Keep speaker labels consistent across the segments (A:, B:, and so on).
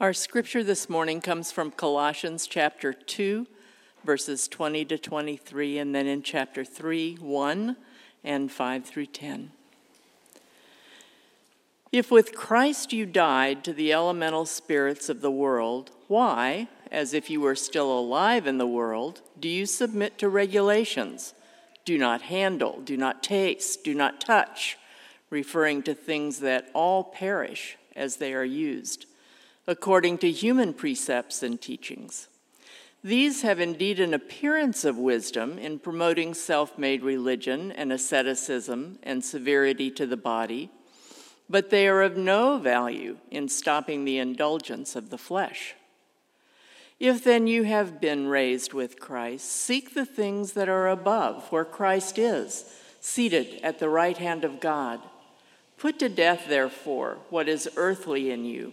A: Our scripture this morning comes from Colossians chapter 2, verses 20 to 23, and then in chapter 3, 1 and 5 through 10. If with Christ you died to the elemental spirits of the world, why, as if you were still alive in the world, do you submit to regulations? Do not handle, do not taste, do not touch, referring to things that all perish as they are used, according to human precepts and teachings. These have indeed an appearance of wisdom in promoting self made religion and asceticism and severity to the body but they are of no value in stopping the indulgence of the flesh. If then you have been raised with Christ, seek the things that are above, where Christ is, seated at the right hand of God. Put to death, therefore, what is earthly in you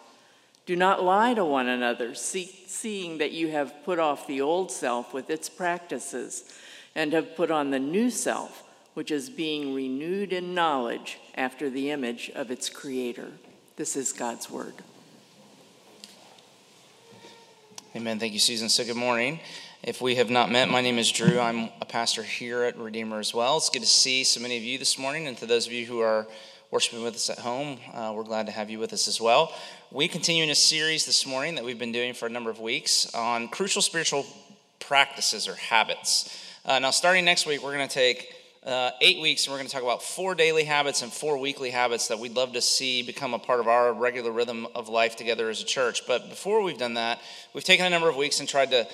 A: Do not lie to one another, seeing that you have put off the old self with its practices and have put on the new self, which is being renewed in knowledge after the image of its creator. This is God's word.
B: Amen. Thank you, Susan. So, good morning. If we have not met, my name is Drew. I'm a pastor here at Redeemer as well. It's good to see so many of you this morning, and to those of you who are worshiping with us at home, uh, we're glad to have you with us as well. We continue in a series this morning that we've been doing for a number of weeks on crucial spiritual practices or habits. Uh, now, starting next week, we're going to take uh, eight weeks, and we're going to talk about four daily habits and four weekly habits that we'd love to see become a part of our regular rhythm of life together as a church. But before we've done that, we've taken a number of weeks and tried to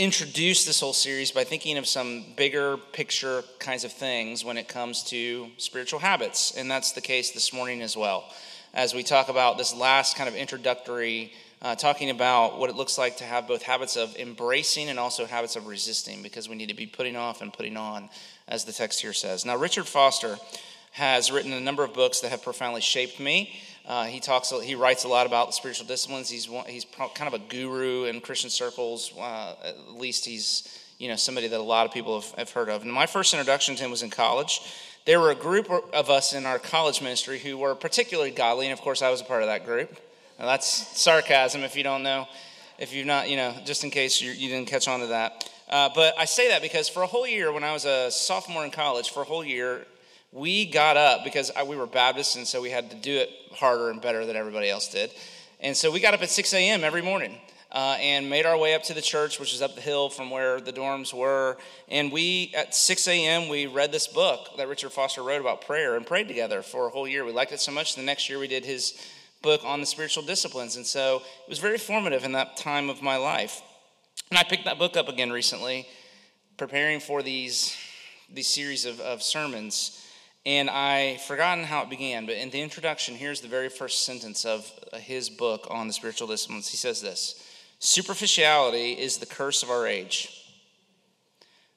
B: introduce this whole series by thinking of some bigger picture kinds of things when it comes to spiritual habits. And that's the case this morning as well. As we talk about this last kind of introductory uh, talking about what it looks like to have both habits of embracing and also habits of resisting because we need to be putting off and putting on as the text here says. Now, Richard Foster has written a number of books that have profoundly shaped me. Uh, he talks, he writes a lot about spiritual disciplines. He's he's kind of a guru in Christian circles. Uh, at least he's you know somebody that a lot of people have, have heard of. And my first introduction to him was in college. There were a group of us in our college ministry who were particularly godly, and of course, I was a part of that group. Now, that's sarcasm if you don't know, if you've not, you know, just in case you, you didn't catch on to that. Uh, but I say that because for a whole year, when I was a sophomore in college, for a whole year, we got up because we were Baptists, and so we had to do it harder and better than everybody else did. And so we got up at 6 a.m. every morning uh, and made our way up to the church, which is up the hill from where the dorms were. And we, at 6 a.m., we read this book that Richard Foster wrote about prayer and prayed together for a whole year. We liked it so much. The next year, we did his book on the spiritual disciplines. And so it was very formative in that time of my life. And I picked that book up again recently, preparing for these, these series of, of sermons. And I forgotten how it began, but in the introduction, here's the very first sentence of uh, his book on the spiritual disciplines. He says this Superficiality is the curse of our age.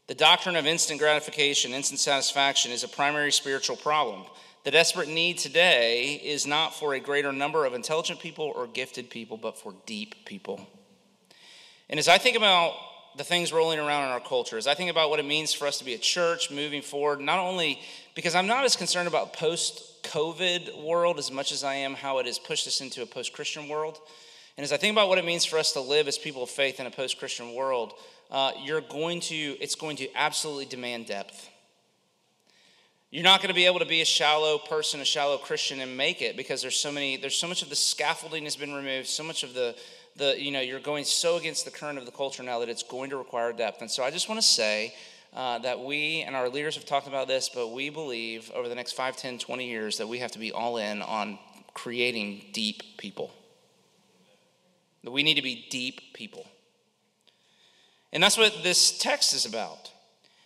B: The doctrine of instant gratification, instant satisfaction, is a primary spiritual problem. The desperate need today is not for a greater number of intelligent people or gifted people, but for deep people. And as I think about the things rolling around in our culture, as I think about what it means for us to be a church moving forward, not only because I'm not as concerned about post COVID world as much as I am how it has pushed us into a post Christian world. And as I think about what it means for us to live as people of faith in a post Christian world, uh, you're going to, it's going to absolutely demand depth. You're not going to be able to be a shallow person, a shallow Christian, and make it because there's so many, there's so much of the scaffolding has been removed, so much of the the, you know, you're going so against the current of the culture now that it's going to require depth. And so I just want to say uh, that we and our leaders have talked about this, but we believe over the next 5, 10, 20 years that we have to be all in on creating deep people. That we need to be deep people. And that's what this text is about.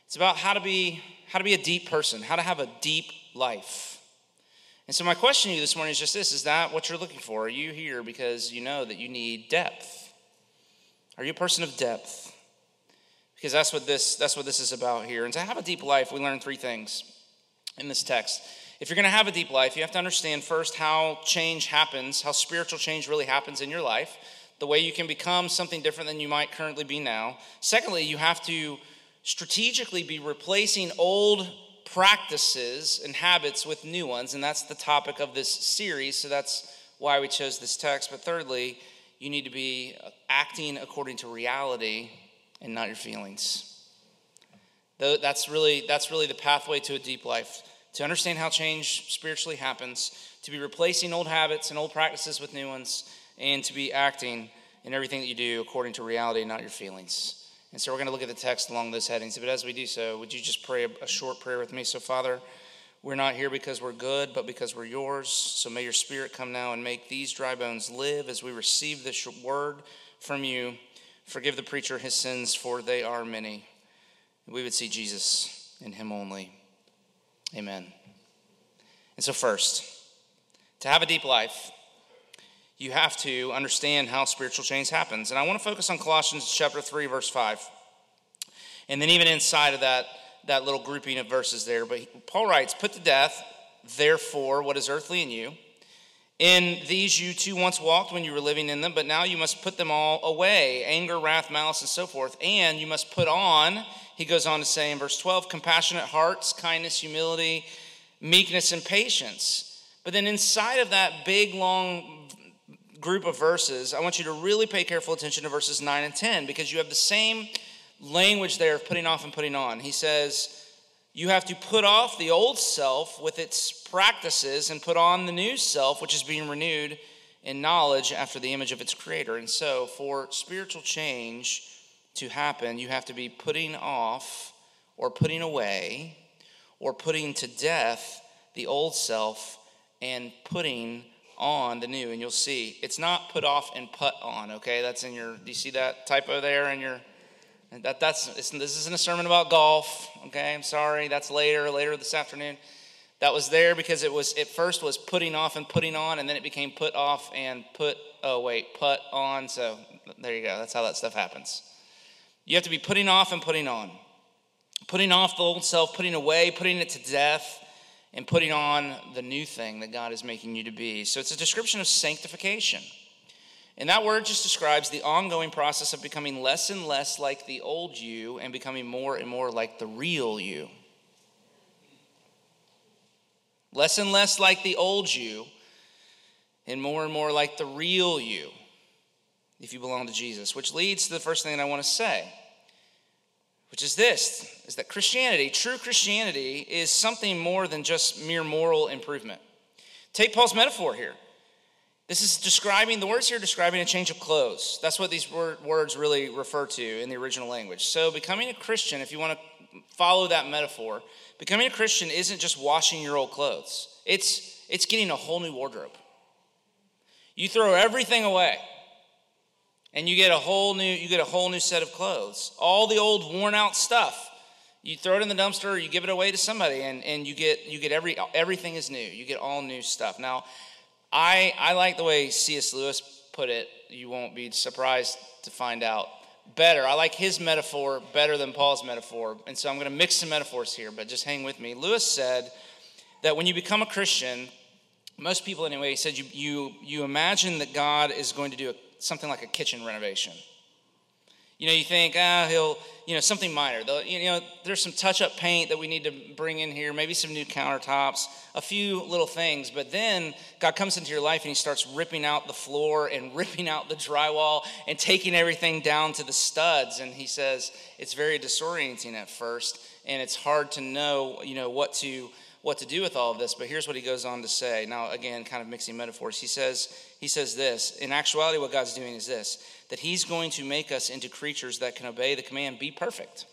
B: It's about how to be how to be a deep person, how to have a deep life. And so, my question to you this morning is just this Is that what you're looking for? Are you here because you know that you need depth? Are you a person of depth? Because that's what this that's what this is about here. And to have a deep life, we learn three things in this text. If you're going to have a deep life, you have to understand first how change happens, how spiritual change really happens in your life, the way you can become something different than you might currently be now. Secondly, you have to strategically be replacing old practices and habits with new ones, and that's the topic of this series, so that's why we chose this text. But thirdly, you need to be acting according to reality and not your feelings. That's really, that's really the pathway to a deep life. To understand how change spiritually happens, to be replacing old habits and old practices with new ones, and to be acting in everything that you do according to reality, not your feelings. And so we're going to look at the text along those headings. But as we do so, would you just pray a short prayer with me? So, Father, we're not here because we're good, but because we're yours. So may your spirit come now and make these dry bones live as we receive this word from you. Forgive the preacher his sins, for they are many. We would see Jesus in him only. Amen. And so, first, to have a deep life, you have to understand how spiritual change happens. And I want to focus on Colossians chapter 3, verse 5. And then, even inside of that, that little grouping of verses there. But Paul writes, Put to death, therefore, what is earthly in you. In these you too once walked when you were living in them, but now you must put them all away anger, wrath, malice, and so forth. And you must put on, he goes on to say in verse 12, compassionate hearts, kindness, humility, meekness, and patience. But then inside of that big, long group of verses, I want you to really pay careful attention to verses 9 and 10 because you have the same language there of putting off and putting on. He says, you have to put off the old self with its practices and put on the new self, which is being renewed in knowledge after the image of its creator. And so, for spiritual change to happen, you have to be putting off or putting away or putting to death the old self and putting on the new. And you'll see it's not put off and put on, okay? That's in your, do you see that typo there in your that, that's, this isn't a sermon about golf, okay? I'm sorry. That's later, later this afternoon. That was there because it was, it first was putting off and putting on, and then it became put off and put, oh, wait, put on. So there you go. That's how that stuff happens. You have to be putting off and putting on. Putting off the old self, putting away, putting it to death, and putting on the new thing that God is making you to be. So it's a description of sanctification. And that word just describes the ongoing process of becoming less and less like the old you and becoming more and more like the real you. Less and less like the old you and more and more like the real you if you belong to Jesus, which leads to the first thing that I want to say, which is this is that Christianity, true Christianity is something more than just mere moral improvement. Take Paul's metaphor here. This is describing, the words here describing a change of clothes. That's what these word, words really refer to in the original language. So, becoming a Christian, if you want to follow that metaphor, becoming a Christian isn't just washing your old clothes, it's, it's getting a whole new wardrobe. You throw everything away and you get a whole new you get a whole new set of clothes all the old worn out stuff you throw it in the dumpster or you give it away to somebody and, and you get you get every everything is new you get all new stuff now I, I like the way C.S. Lewis put it. You won't be surprised to find out better. I like his metaphor better than Paul's metaphor. And so I'm going to mix some metaphors here, but just hang with me. Lewis said that when you become a Christian, most people anyway, he said you, you, you imagine that God is going to do a, something like a kitchen renovation. You know, you think, ah, he'll, you know, something minor. Though, you know, there's some touch-up paint that we need to bring in here, maybe some new countertops, a few little things. But then God comes into your life and He starts ripping out the floor and ripping out the drywall and taking everything down to the studs. And He says it's very disorienting at first, and it's hard to know, you know, what to what to do with all of this. But here's what He goes on to say. Now, again, kind of mixing metaphors. He says He says this. In actuality, what God's doing is this that he's going to make us into creatures that can obey the command be perfect.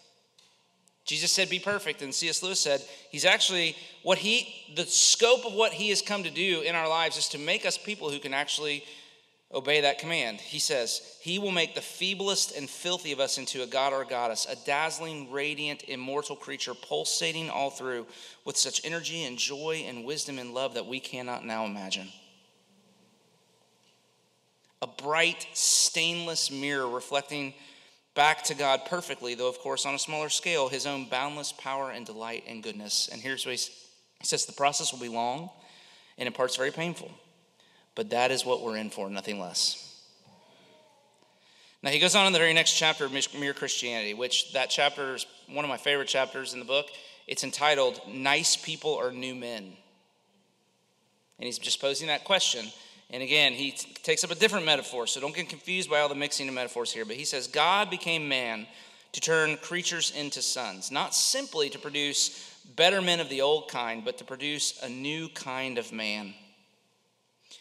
B: Jesus said, Be perfect. And C.S. Lewis said, He's actually what he, the scope of what he has come to do in our lives is to make us people who can actually obey that command. He says, He will make the feeblest and filthy of us into a god or a goddess, a dazzling, radiant, immortal creature, pulsating all through with such energy and joy and wisdom and love that we cannot now imagine a bright, stainless mirror reflecting back to God perfectly, though, of course, on a smaller scale, his own boundless power and delight and goodness. And here's what he says the process will be long and in parts very painful, but that is what we're in for, nothing less. Now, he goes on in the very next chapter of Mere Christianity, which that chapter is one of my favorite chapters in the book. It's entitled Nice People or New Men. And he's just posing that question. And again, he t- takes up a different metaphor, so don't get confused by all the mixing of metaphors here. But he says, God became man to turn creatures into sons, not simply to produce better men of the old kind, but to produce a new kind of man.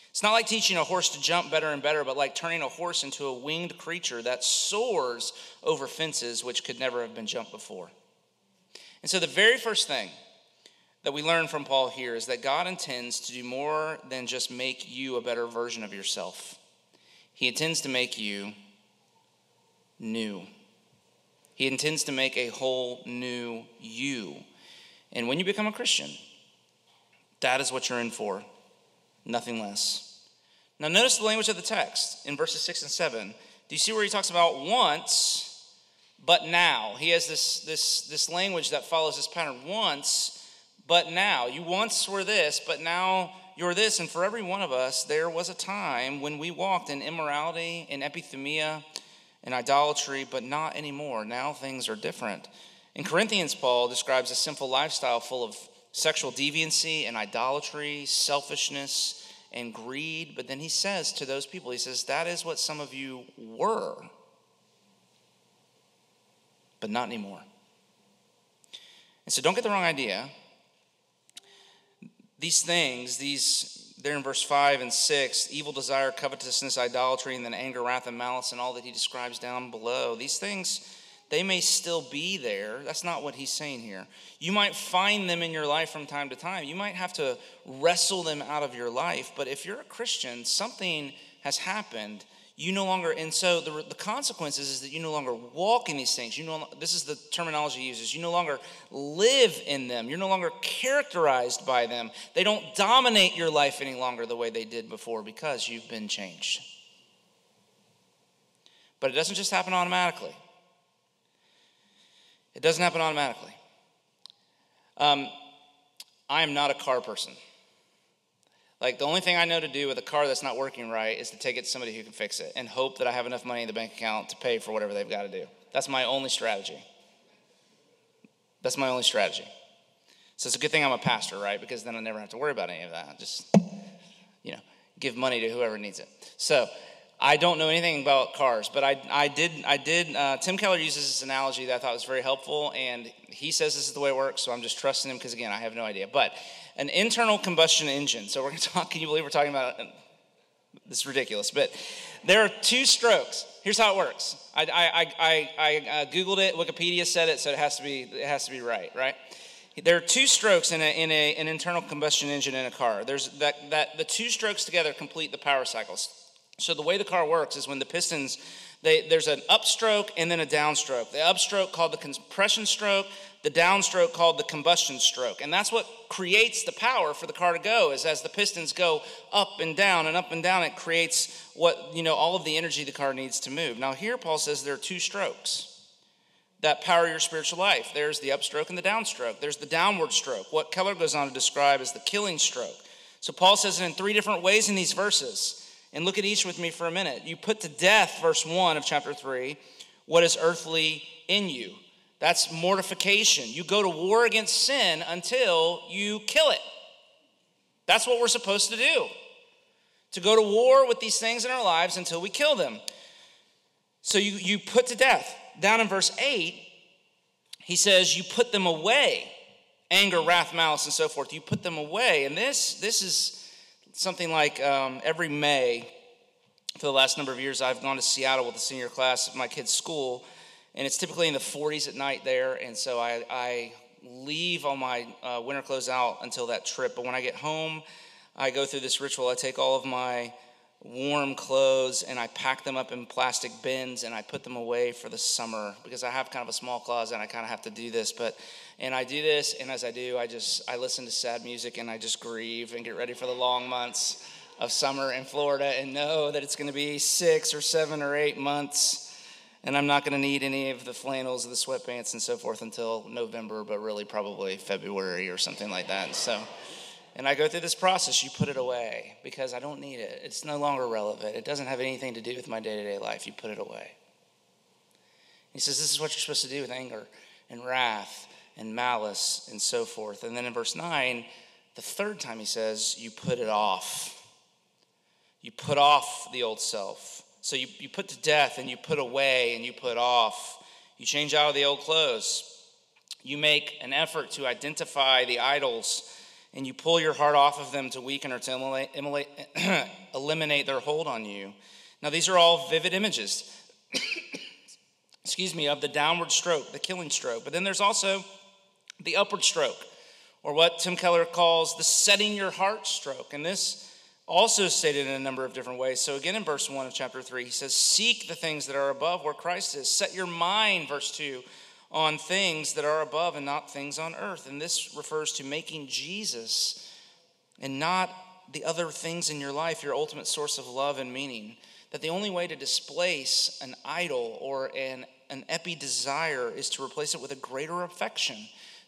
B: It's not like teaching a horse to jump better and better, but like turning a horse into a winged creature that soars over fences which could never have been jumped before. And so, the very first thing that we learn from Paul here is that God intends to do more than just make you a better version of yourself. He intends to make you new. He intends to make a whole new you. And when you become a Christian, that is what you're in for, nothing less. Now, notice the language of the text in verses 6 and 7. Do you see where he talks about once, but now? He has this, this, this language that follows this pattern once, but now. You once were this, but now you're this. And for every one of us, there was a time when we walked in immorality, in epithumia, in idolatry, but not anymore. Now things are different. In Corinthians, Paul describes a sinful lifestyle full of sexual deviancy and idolatry, selfishness, and greed. But then he says to those people, he says, That is what some of you were, but not anymore. And so don't get the wrong idea. These things, these, there in verse 5 and 6, evil desire, covetousness, idolatry, and then anger, wrath, and malice, and all that he describes down below, these things they may still be there. That's not what he's saying here. You might find them in your life from time to time. You might have to wrestle them out of your life. But if you're a Christian, something has happened. You no longer, and so the, the consequences is that you no longer walk in these things. You know, this is the terminology he uses. You no longer live in them. You're no longer characterized by them. They don't dominate your life any longer the way they did before because you've been changed. But it doesn't just happen automatically. It doesn't happen automatically. Um, I am not a car person. Like, the only thing I know to do with a car that's not working right is to take it to somebody who can fix it and hope that I have enough money in the bank account to pay for whatever they've got to do. That's my only strategy. That's my only strategy. So it's a good thing I'm a pastor, right? Because then I never have to worry about any of that. Just, you know, give money to whoever needs it. So, I don't know anything about cars, but I, I did, I did, uh, Tim Keller uses this analogy that I thought was very helpful, and he says this is the way it works, so I'm just trusting him because, again, I have no idea. But an internal combustion engine, so we're going to talk, can you believe we're talking about, uh, this is ridiculous, but there are two strokes. Here's how it works. I, I, I, I uh, Googled it, Wikipedia said it, so it has to be, it has to be right, right? There are two strokes in, a, in a, an internal combustion engine in a car. There's that, that the two strokes together complete the power cycles. So the way the car works is when the pistons, they, there's an upstroke and then a downstroke. The upstroke called the compression stroke, the downstroke called the combustion stroke. And that's what creates the power for the car to go is as the pistons go up and down and up and down, it creates what, you know, all of the energy the car needs to move. Now here Paul says there are two strokes that power your spiritual life. There's the upstroke and the downstroke. There's the downward stroke, what Keller goes on to describe as the killing stroke. So Paul says it in three different ways in these verses. And look at each with me for a minute. You put to death, verse 1 of chapter 3, what is earthly in you. That's mortification. You go to war against sin until you kill it. That's what we're supposed to do. To go to war with these things in our lives until we kill them. So you, you put to death. Down in verse 8, he says, You put them away. Anger, wrath, malice, and so forth. You put them away. And this, this is something like um, every May for the last number of years, I've gone to Seattle with the senior class of my kids' school, and it's typically in the 40s at night there. And so I, I leave all my uh, winter clothes out until that trip. But when I get home, I go through this ritual. I take all of my warm clothes and I pack them up in plastic bins and I put them away for the summer because I have kind of a small closet and I kind of have to do this. But and I do this, and as I do, I just I listen to sad music and I just grieve and get ready for the long months of summer in Florida and know that it's going to be six or seven or eight months and I'm not going to need any of the flannels, the sweatpants, and so forth until November, but really probably February or something like that. So, and I go through this process. You put it away because I don't need it. It's no longer relevant. It doesn't have anything to do with my day to day life. You put it away. He says, This is what you're supposed to do with anger and wrath and malice and so forth. And then in verse 9, the third time he says, You put it off. You put off the old self. So you, you put to death and you put away and you put off. You change out of the old clothes. You make an effort to identify the idols and you pull your heart off of them to weaken or to eliminate their hold on you. Now, these are all vivid images, excuse me, of the downward stroke, the killing stroke. But then there's also the upward stroke, or what Tim Keller calls the setting your heart stroke. And this also stated in a number of different ways. So, again, in verse 1 of chapter 3, he says, Seek the things that are above where Christ is. Set your mind, verse 2, on things that are above and not things on earth. And this refers to making Jesus and not the other things in your life your ultimate source of love and meaning. That the only way to displace an idol or an, an epi desire is to replace it with a greater affection.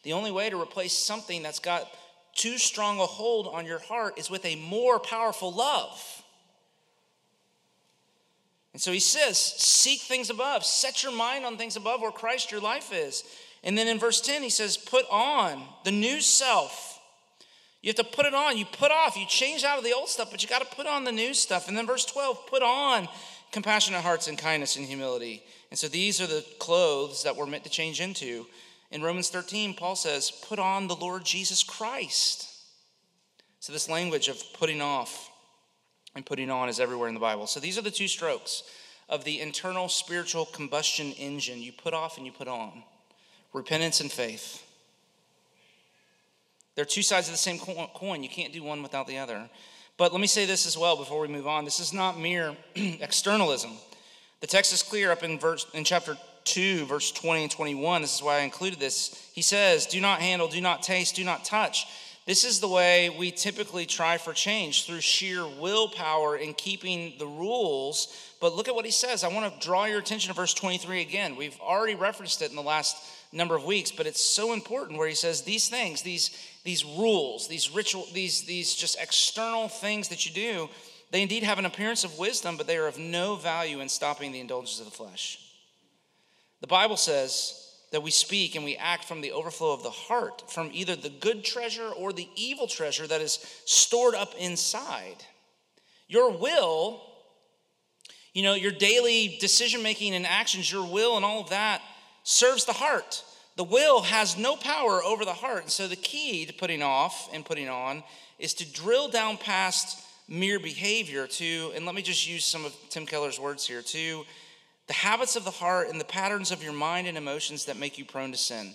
B: The only way to replace something that's got too strong a hold on your heart is with a more powerful love. And so he says, Seek things above, set your mind on things above where Christ your life is. And then in verse 10, he says, Put on the new self. You have to put it on. You put off. You change out of the old stuff, but you got to put on the new stuff. And then verse 12, put on compassionate hearts and kindness and humility. And so these are the clothes that we're meant to change into. In Romans 13, Paul says, Put on the Lord Jesus Christ. So, this language of putting off and putting on is everywhere in the Bible. So, these are the two strokes of the internal spiritual combustion engine you put off and you put on repentance and faith. They're two sides of the same coin. You can't do one without the other. But let me say this as well before we move on. This is not mere externalism. The text is clear up in verse in chapter 2, verse 20 and 21. This is why I included this. He says, Do not handle, do not taste, do not touch. This is the way we typically try for change through sheer willpower in keeping the rules. But look at what he says. I want to draw your attention to verse 23 again. We've already referenced it in the last number of weeks, but it's so important where he says these things, these, these rules, these ritual, these, these just external things that you do, they indeed have an appearance of wisdom, but they are of no value in stopping the indulgence of the flesh. The Bible says that we speak and we act from the overflow of the heart, from either the good treasure or the evil treasure that is stored up inside. Your will, you know, your daily decision making and actions, your will and all of that serves the heart. The will has no power over the heart. And so the key to putting off and putting on is to drill down past mere behavior to, and let me just use some of Tim Keller's words here, to the habits of the heart and the patterns of your mind and emotions that make you prone to sin.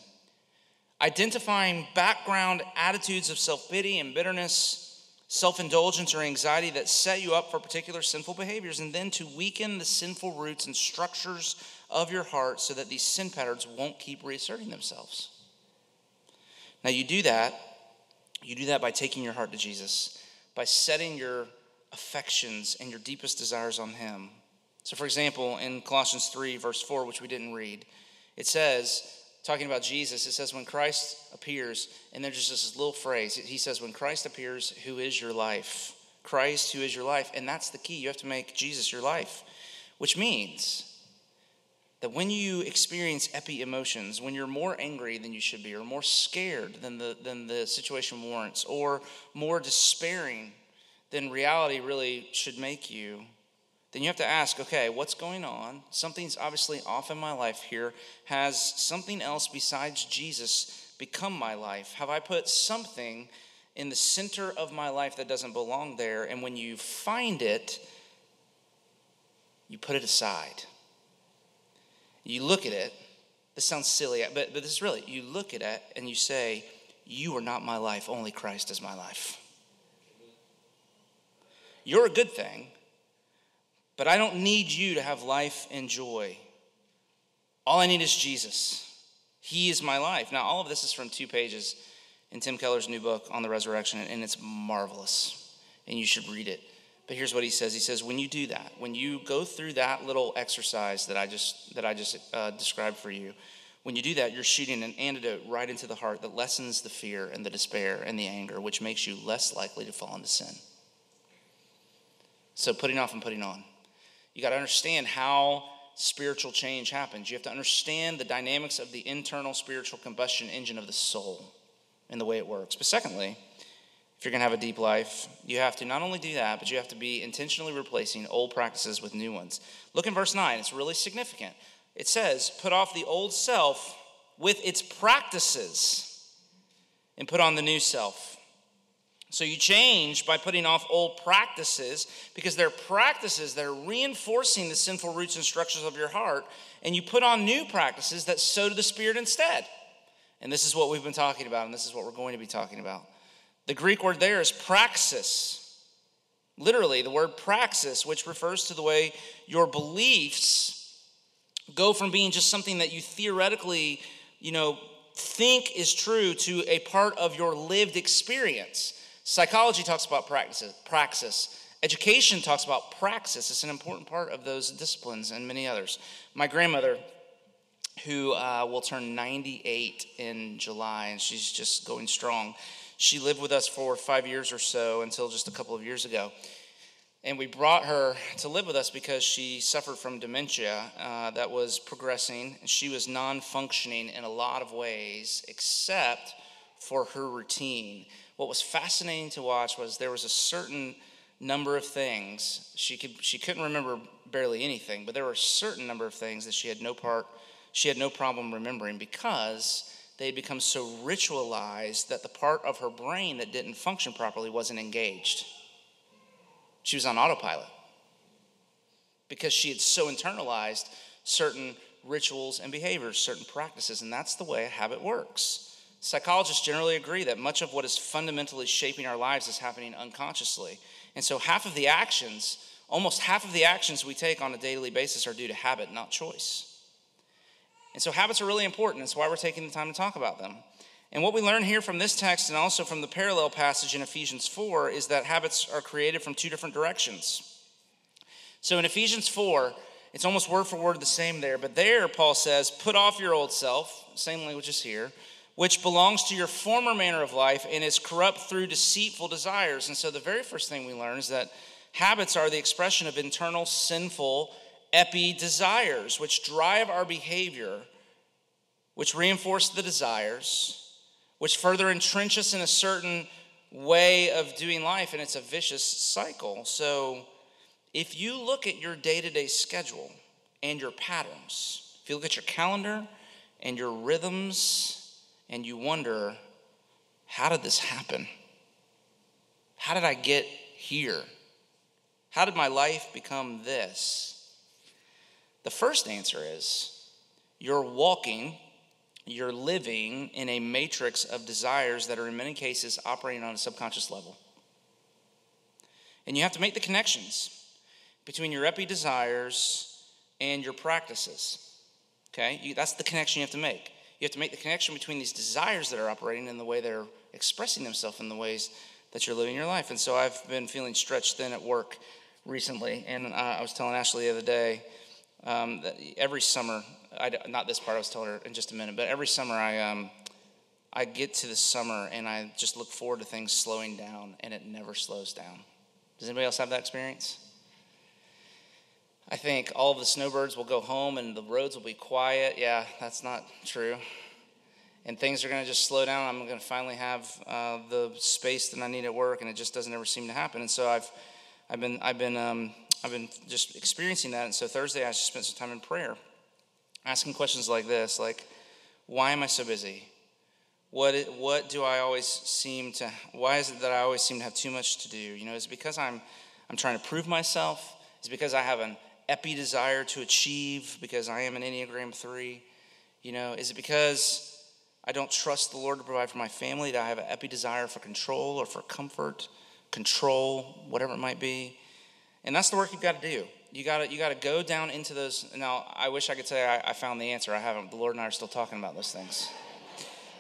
B: Identifying background attitudes of self pity and bitterness, self indulgence, or anxiety that set you up for particular sinful behaviors, and then to weaken the sinful roots and structures of your heart so that these sin patterns won't keep reasserting themselves. Now, you do that. You do that by taking your heart to Jesus, by setting your affections and your deepest desires on Him, so, for example, in Colossians 3, verse 4, which we didn't read, it says, talking about Jesus, it says, when Christ appears, and there's just this little phrase. He says, when Christ appears, who is your life? Christ, who is your life? And that's the key. You have to make Jesus your life, which means that when you experience epi emotions, when you're more angry than you should be, or more scared than the, than the situation warrants, or more despairing than reality really should make you, then you have to ask okay, what's going on? Something's obviously off in my life here. Has something else besides Jesus become my life? Have I put something in the center of my life that doesn't belong there? And when you find it, you put it aside. You look at it. This sounds silly, but, but this is really, you look at it and you say, You are not my life, only Christ is my life. You're a good thing but I don't need you to have life and joy. All I need is Jesus. He is my life. Now, all of this is from two pages in Tim Keller's new book on the resurrection, and it's marvelous, and you should read it But here's what he says. He says, when you do that, when you go through that little exercise that I just that I just uh, described for you, when you do that, you're shooting an antidote right into the heart that lessens the fear and the despair and the anger, which makes you less likely to fall into sin. So putting off and putting on. You got to understand how spiritual change happens. You have to understand the dynamics of the internal spiritual combustion engine of the soul and the way it works. But secondly, if you're going to have a deep life, you have to not only do that, but you have to be intentionally replacing old practices with new ones. Look in verse 9, it's really significant. It says, Put off the old self with its practices and put on the new self. So you change by putting off old practices because they're practices that are reinforcing the sinful roots and structures of your heart, and you put on new practices that sow to the Spirit instead. And this is what we've been talking about, and this is what we're going to be talking about. The Greek word there is praxis. Literally, the word praxis, which refers to the way your beliefs go from being just something that you theoretically, you know, think is true to a part of your lived experience. Psychology talks about practices, praxis. Education talks about praxis. It's an important part of those disciplines and many others. My grandmother, who uh, will turn 98 in July, and she's just going strong. She lived with us for five years or so until just a couple of years ago. And we brought her to live with us because she suffered from dementia uh, that was progressing. She was non functioning in a lot of ways, except for her routine. What was fascinating to watch was there was a certain number of things she could she couldn't remember barely anything, but there were a certain number of things that she had no part she had no problem remembering because they had become so ritualized that the part of her brain that didn't function properly wasn't engaged. She was on autopilot because she had so internalized certain rituals and behaviors, certain practices, and that's the way a habit works. Psychologists generally agree that much of what is fundamentally shaping our lives is happening unconsciously. And so, half of the actions, almost half of the actions we take on a daily basis, are due to habit, not choice. And so, habits are really important. That's why we're taking the time to talk about them. And what we learn here from this text and also from the parallel passage in Ephesians 4 is that habits are created from two different directions. So, in Ephesians 4, it's almost word for word the same there, but there Paul says, Put off your old self, same language as here which belongs to your former manner of life and is corrupt through deceitful desires. And so, the very first thing we learn is that habits are the expression of internal sinful epi desires, which drive our behavior, which reinforce the desires, which further entrench us in a certain way of doing life, and it's a vicious cycle. So, if you look at your day to day schedule and your patterns, if you look at your calendar and your rhythms, and you wonder, how did this happen? How did I get here? How did my life become this? The first answer is you're walking, you're living in a matrix of desires that are in many cases operating on a subconscious level. And you have to make the connections between your epi desires and your practices. Okay? You, that's the connection you have to make. You have to make the connection between these desires that are operating and the way they're expressing themselves in the ways that you're living your life. And so I've been feeling stretched thin at work recently. And uh, I was telling Ashley the other day um, that every summer, I, not this part, I was telling her in just a minute, but every summer I, um, I get to the summer and I just look forward to things slowing down and it never slows down. Does anybody else have that experience? I think all of the snowbirds will go home and the roads will be quiet. Yeah, that's not true. And things are going to just slow down. I'm going to finally have uh, the space that I need at work, and it just doesn't ever seem to happen. And so I've, I've been, I've been, um, I've been just experiencing that. And so Thursday, I just spent some time in prayer, asking questions like this, like, why am I so busy? What, what do I always seem to? Why is it that I always seem to have too much to do? You know, is it because I'm, I'm trying to prove myself? Is it because I have an epi desire to achieve because I am an Enneagram 3? You know, is it because I don't trust the Lord to provide for my family that I have an epi desire for control or for comfort, control, whatever it might be? And that's the work you've got to do. You got to you got to go down into those. Now, I wish I could say I, I found the answer. I haven't. The Lord and I are still talking about those things.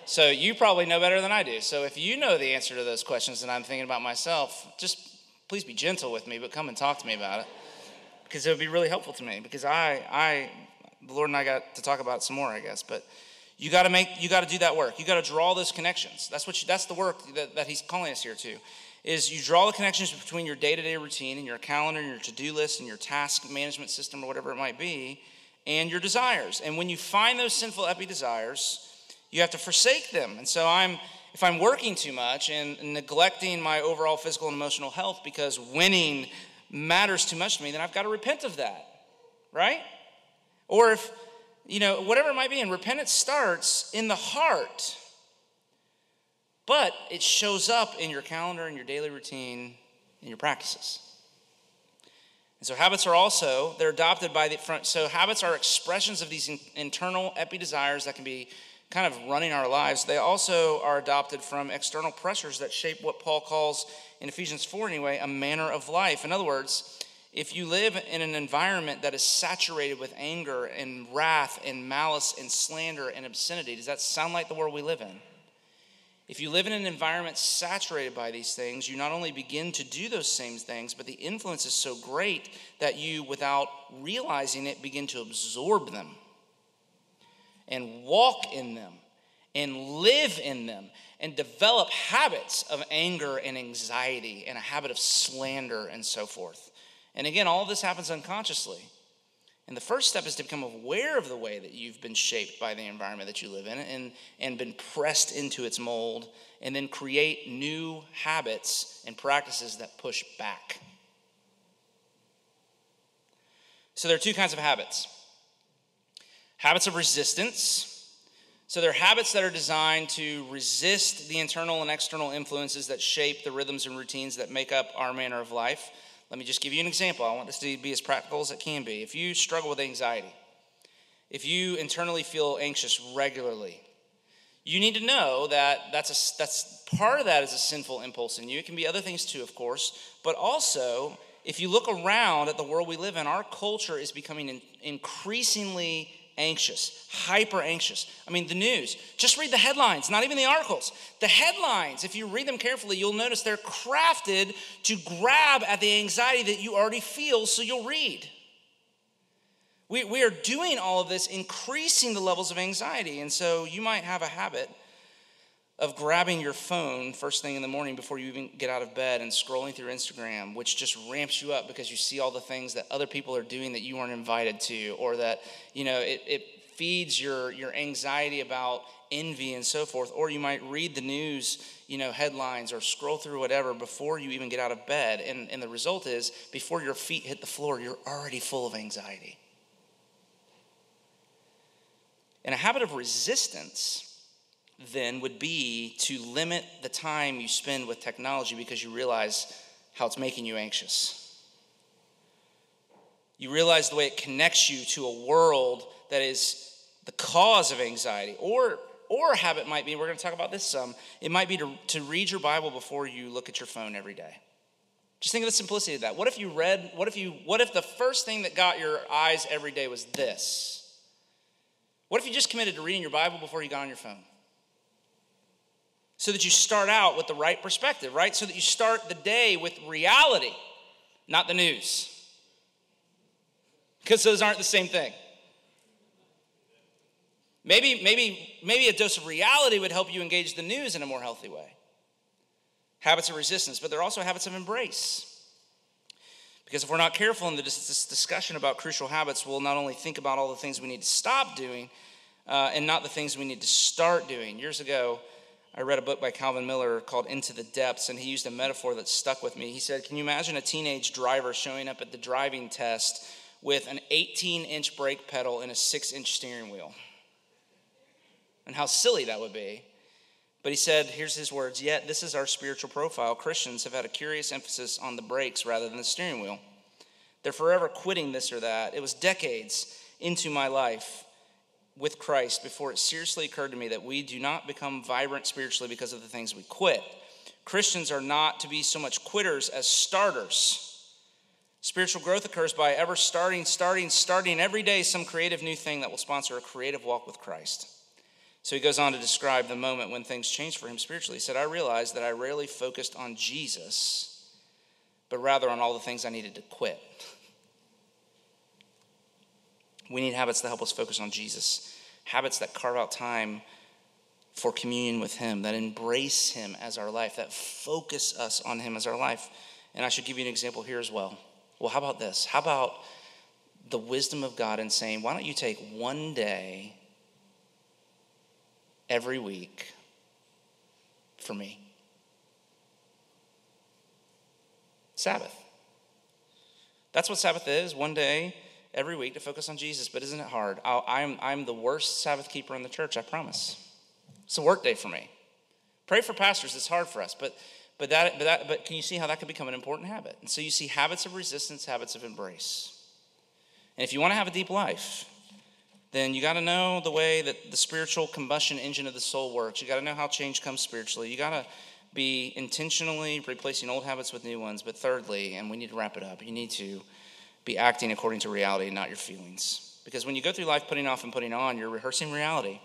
B: So you probably know better than I do. So if you know the answer to those questions and I'm thinking about myself, just please be gentle with me, but come and talk to me about it because it would be really helpful to me because I, I, the Lord and I got to talk about some more, I guess. But you got to make, you got to do that work. You got to draw those connections. That's what, you, that's the work that, that He's calling us here to. Is you draw the connections between your day-to-day routine and your calendar and your to-do list and your task management system or whatever it might be, and your desires. And when you find those sinful epi desires, you have to forsake them. And so I'm if I'm working too much and neglecting my overall physical and emotional health because winning matters too much to me, then I've got to repent of that. Right? Or if, you know, whatever it might be, and repentance starts in the heart. But it shows up in your calendar, in your daily routine, in your practices. And so habits are also, they're adopted by the front. So habits are expressions of these in, internal epi desires that can be kind of running our lives. They also are adopted from external pressures that shape what Paul calls, in Ephesians 4 anyway, a manner of life. In other words, if you live in an environment that is saturated with anger and wrath and malice and slander and obscenity, does that sound like the world we live in? If you live in an environment saturated by these things, you not only begin to do those same things, but the influence is so great that you, without realizing it, begin to absorb them and walk in them and live in them and develop habits of anger and anxiety and a habit of slander and so forth. And again, all of this happens unconsciously. And the first step is to become aware of the way that you've been shaped by the environment that you live in and, and been pressed into its mold, and then create new habits and practices that push back. So there are two kinds of habits habits of resistance. So they're habits that are designed to resist the internal and external influences that shape the rhythms and routines that make up our manner of life. Let me just give you an example. I want this to be as practical as it can be. If you struggle with anxiety, if you internally feel anxious regularly, you need to know that that's, a, that's part of that is a sinful impulse in you. It can be other things too, of course, but also if you look around at the world we live in, our culture is becoming increasingly anxious, hyper anxious. I mean, the news, just read the headlines, not even the articles. The headlines, if you read them carefully, you'll notice they're crafted to grab at the anxiety that you already feel, so you'll read. We, we are doing all of this, increasing the levels of anxiety. And so you might have a habit of grabbing your phone first thing in the morning before you even get out of bed and scrolling through Instagram, which just ramps you up because you see all the things that other people are doing that you weren't invited to, or that, you know, it, it feeds your, your anxiety about envy and so forth. Or you might read the news, you know, headlines or scroll through whatever before you even get out of bed. And, and the result is, before your feet hit the floor, you're already full of anxiety. And a habit of resistance then would be to limit the time you spend with technology because you realize how it's making you anxious. You realize the way it connects you to a world that is the cause of anxiety. Or, or a habit might be, we're going to talk about this some, it might be to, to read your Bible before you look at your phone every day. Just think of the simplicity of that. What if you read, what if you, what if the first thing that got your eyes every day was this? What if you just committed to reading your Bible before you got on your phone? So that you start out with the right perspective, right? So that you start the day with reality, not the news. Because those aren't the same thing. Maybe, maybe, maybe a dose of reality would help you engage the news in a more healthy way. Habits of resistance, but they're also habits of embrace. Because if we're not careful in this discussion about crucial habits, we'll not only think about all the things we need to stop doing uh, and not the things we need to start doing. Years ago, I read a book by Calvin Miller called Into the Depths, and he used a metaphor that stuck with me. He said, Can you imagine a teenage driver showing up at the driving test with an 18 inch brake pedal and a 6 inch steering wheel? And how silly that would be. But he said, here's his words Yet, this is our spiritual profile. Christians have had a curious emphasis on the brakes rather than the steering wheel. They're forever quitting this or that. It was decades into my life with Christ before it seriously occurred to me that we do not become vibrant spiritually because of the things we quit. Christians are not to be so much quitters as starters. Spiritual growth occurs by ever starting, starting, starting every day some creative new thing that will sponsor a creative walk with Christ. So he goes on to describe the moment when things changed for him spiritually. He said, I realized that I rarely focused on Jesus, but rather on all the things I needed to quit. We need habits that help us focus on Jesus, habits that carve out time for communion with Him, that embrace Him as our life, that focus us on Him as our life. And I should give you an example here as well. Well, how about this? How about the wisdom of God in saying, why don't you take one day every week for me? Sabbath. That's what Sabbath is one day every week to focus on Jesus, but isn't it hard? i am I'm, I'm the worst Sabbath keeper in the church, I promise. It's a work day for me. Pray for pastors, it's hard for us, but, but, that, but, that, but can you see how that could become an important habit? And so you see habits of resistance, habits of embrace. And if you want to have a deep life, then you got to know the way that the spiritual combustion engine of the soul works. You got to know how change comes spiritually. You got to be intentionally replacing old habits with new ones. But thirdly, and we need to wrap it up, you need to be acting according to reality, and not your feelings. Because when you go through life putting off and putting on, you're rehearsing reality.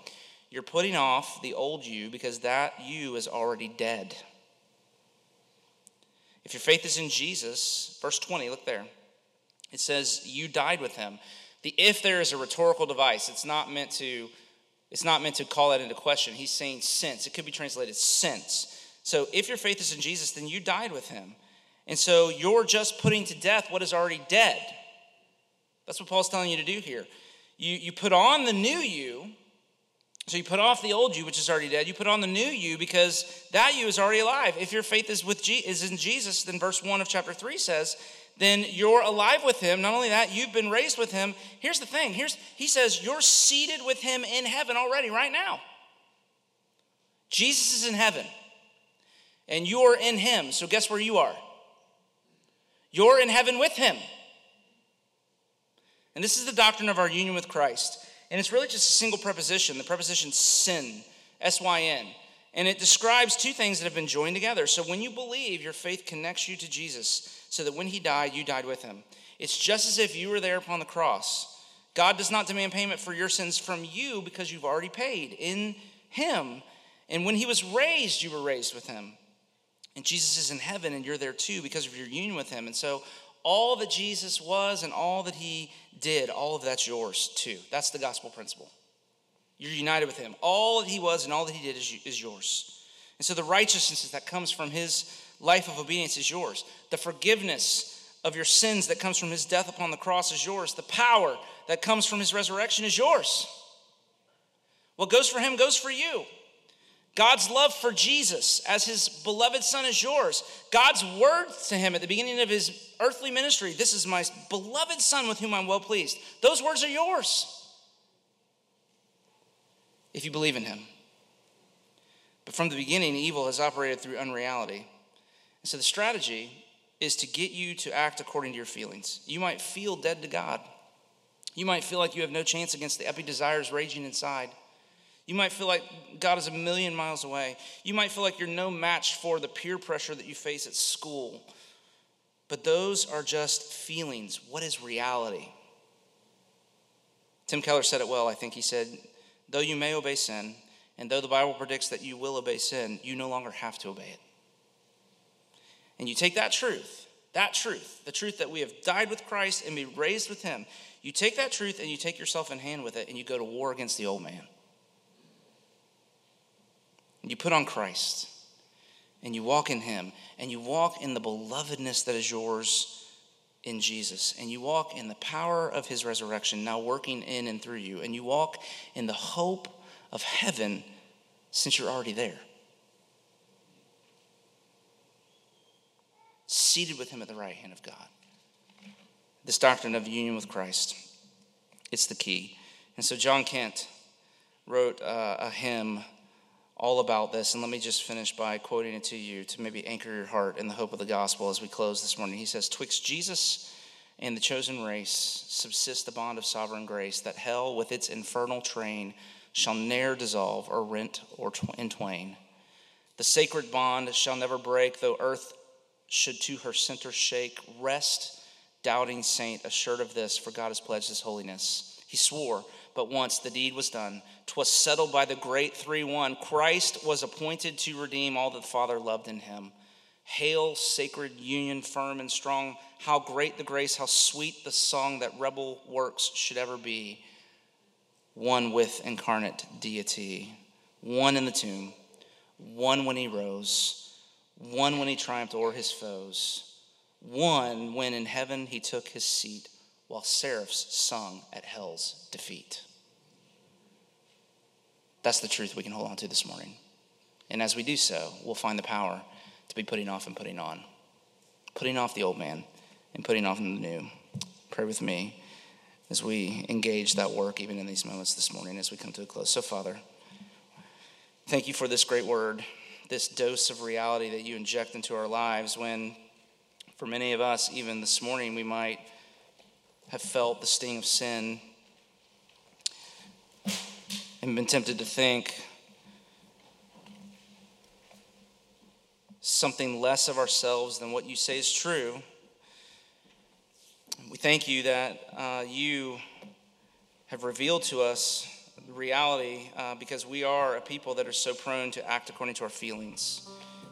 B: You're putting off the old you because that you is already dead. If your faith is in Jesus, verse 20, look there. It says, You died with him. The if there is a rhetorical device, it's not meant to. It's not meant to call that into question. He's saying since. It could be translated since. So if your faith is in Jesus, then you died with him. And so you're just putting to death what is already dead. That's what Paul's telling you to do here. You, you put on the new you. So you put off the old you, which is already dead. You put on the new you because that you is already alive. If your faith is with is in Jesus, then verse one of chapter three says, then you're alive with him. Not only that, you've been raised with him. Here's the thing. Here's he says you're seated with him in heaven already, right now. Jesus is in heaven, and you're in him. So guess where you are? You're in heaven with him. And this is the doctrine of our union with Christ. And it's really just a single preposition, the preposition sin, S Y N. And it describes two things that have been joined together. So when you believe, your faith connects you to Jesus so that when he died, you died with him. It's just as if you were there upon the cross. God does not demand payment for your sins from you because you've already paid in him. And when he was raised, you were raised with him. And Jesus is in heaven and you're there too because of your union with him. And so all that Jesus was and all that he did, all of that's yours too. That's the gospel principle. You're united with him. All that he was and all that he did is, is yours. And so the righteousness that comes from his life of obedience is yours. The forgiveness of your sins that comes from his death upon the cross is yours. The power that comes from his resurrection is yours. What goes for him goes for you. God's love for Jesus as his beloved son is yours. God's word to him at the beginning of his earthly ministry this is my beloved son with whom I'm well pleased. Those words are yours if you believe in him. But from the beginning, evil has operated through unreality. And so the strategy is to get you to act according to your feelings. You might feel dead to God. You might feel like you have no chance against the epic desires raging inside. You might feel like God is a million miles away. You might feel like you're no match for the peer pressure that you face at school. But those are just feelings. What is reality? Tim Keller said it well. I think he said, Though you may obey sin, and though the Bible predicts that you will obey sin, you no longer have to obey it. And you take that truth, that truth, the truth that we have died with Christ and be raised with Him, you take that truth and you take yourself in hand with it and you go to war against the old man. And you put on Christ and you walk in Him and you walk in the belovedness that is yours in Jesus. And you walk in the power of His resurrection, now working in and through you. And you walk in the hope of heaven since you're already there. Seated with Him at the right hand of God. This doctrine of union with Christ, it's the key. And so John Kent wrote uh, a hymn all about this. And let me just finish by quoting it to you to maybe anchor your heart in the hope of the gospel as we close this morning. He says, Twixt Jesus and the chosen race subsist the bond of sovereign grace, that hell with its infernal train shall ne'er dissolve or rent or in twain. The sacred bond shall never break, though earth should to her center shake. Rest, doubting saint, assured of this, for God has pledged his holiness. He swore but once the deed was done. 'Twas settled by the great 3 1. Christ was appointed to redeem all that the Father loved in him. Hail, sacred union, firm and strong. How great the grace, how sweet the song that rebel works should ever be. One with incarnate deity, one in the tomb, one when he rose, one when he triumphed o'er his foes, one when in heaven he took his seat while seraphs sung at hell's defeat. That's the truth we can hold on to this morning. And as we do so, we'll find the power to be putting off and putting on. Putting off the old man and putting on the new. Pray with me as we engage that work even in these moments this morning as we come to a close. So, Father, thank you for this great word, this dose of reality that you inject into our lives when, for many of us, even this morning, we might have felt the sting of sin and been tempted to think something less of ourselves than what you say is true. We thank you that uh, you have revealed to us reality uh, because we are a people that are so prone to act according to our feelings,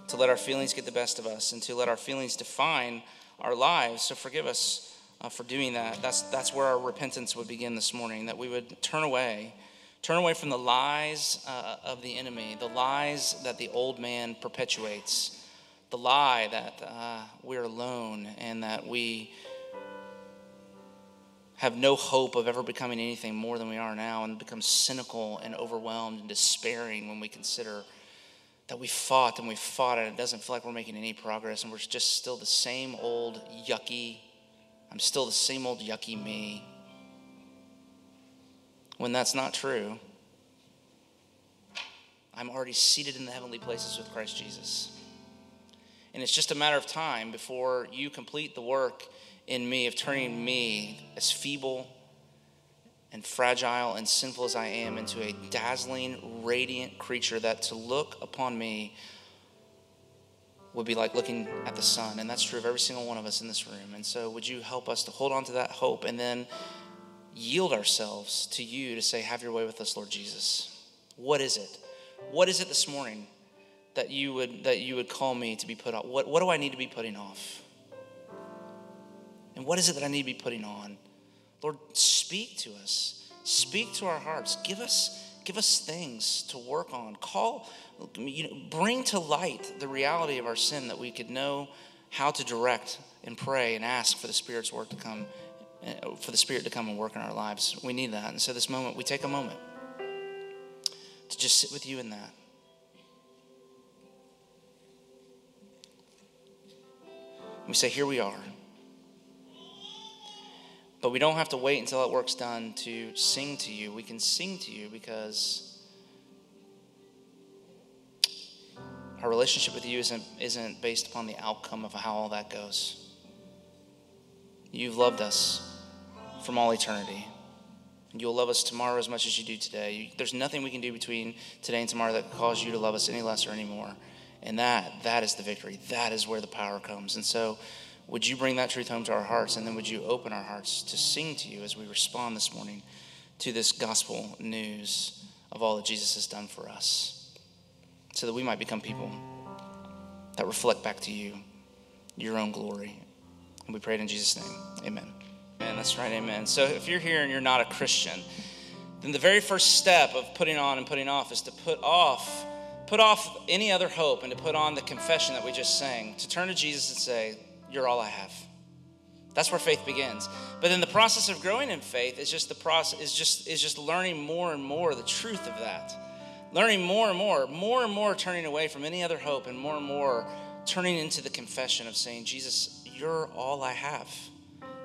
B: to let our feelings get the best of us, and to let our feelings define our lives. So forgive us uh, for doing that. That's, that's where our repentance would begin this morning, that we would turn away Turn away from the lies uh, of the enemy, the lies that the old man perpetuates, the lie that uh, we're alone and that we have no hope of ever becoming anything more than we are now and become cynical and overwhelmed and despairing when we consider that we fought and we fought and it doesn't feel like we're making any progress and we're just still the same old yucky, I'm still the same old yucky me when that's not true. I'm already seated in the heavenly places with Christ Jesus. And it's just a matter of time before you complete the work in me of turning me, as feeble and fragile and sinful as I am, into a dazzling, radiant creature that to look upon me would be like looking at the sun. And that's true of every single one of us in this room. And so, would you help us to hold on to that hope and then yield ourselves to you to say, Have your way with us, Lord Jesus. What is it? What is it this morning that you would that you would call me to be put off? What, what do I need to be putting off? And what is it that I need to be putting on? Lord, speak to us. Speak to our hearts. Give us give us things to work on. Call you know, bring to light the reality of our sin that we could know how to direct and pray and ask for the Spirit's work to come uh, for the Spirit to come and work in our lives. We need that. And so, this moment, we take a moment to just sit with you in that. We say, Here we are. But we don't have to wait until that work's done to sing to you. We can sing to you because our relationship with you isn't, isn't based upon the outcome of how all that goes. You've loved us from all eternity. You'll love us tomorrow as much as you do today. There's nothing we can do between today and tomorrow that cause you to love us any less or any more. And that, that is the victory. That is where the power comes. And so, would you bring that truth home to our hearts? And then would you open our hearts to sing to you as we respond this morning to this gospel news of all that Jesus has done for us? So that we might become people that reflect back to you your own glory. And we pray it in Jesus' name. Amen. Amen. That's right. Amen. So if you're here and you're not a Christian, then the very first step of putting on and putting off is to put off put off any other hope and to put on the confession that we just sang to turn to jesus and say you're all i have that's where faith begins but then the process of growing in faith is just the process is just is just learning more and more the truth of that learning more and more more and more turning away from any other hope and more and more turning into the confession of saying jesus you're all i have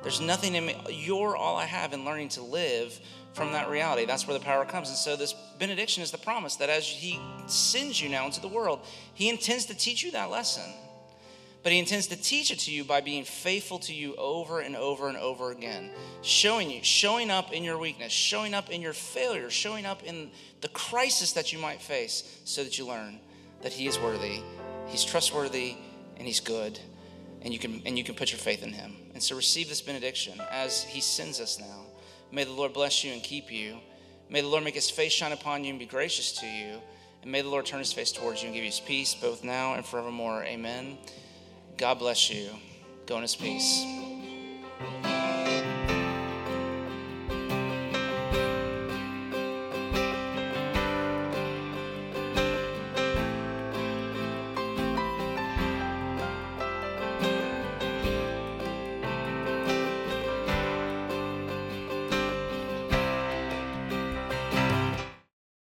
B: there's nothing in me. You're all I have in learning to live from that reality. That's where the power comes. And so, this benediction is the promise that as He sends you now into the world, He intends to teach you that lesson. But He intends to teach it to you by being faithful to you over and over and over again, showing you, showing up in your weakness, showing up in your failure, showing up in the crisis that you might face, so that you learn that He is worthy, He's trustworthy, and He's good and you can and you can put your faith in him. And so receive this benediction as he sends us now. May the Lord bless you and keep you. May the Lord make his face shine upon you and be gracious to you. And may the Lord turn his face towards you and give you his peace both now and forevermore. Amen. God bless you. Go in his peace.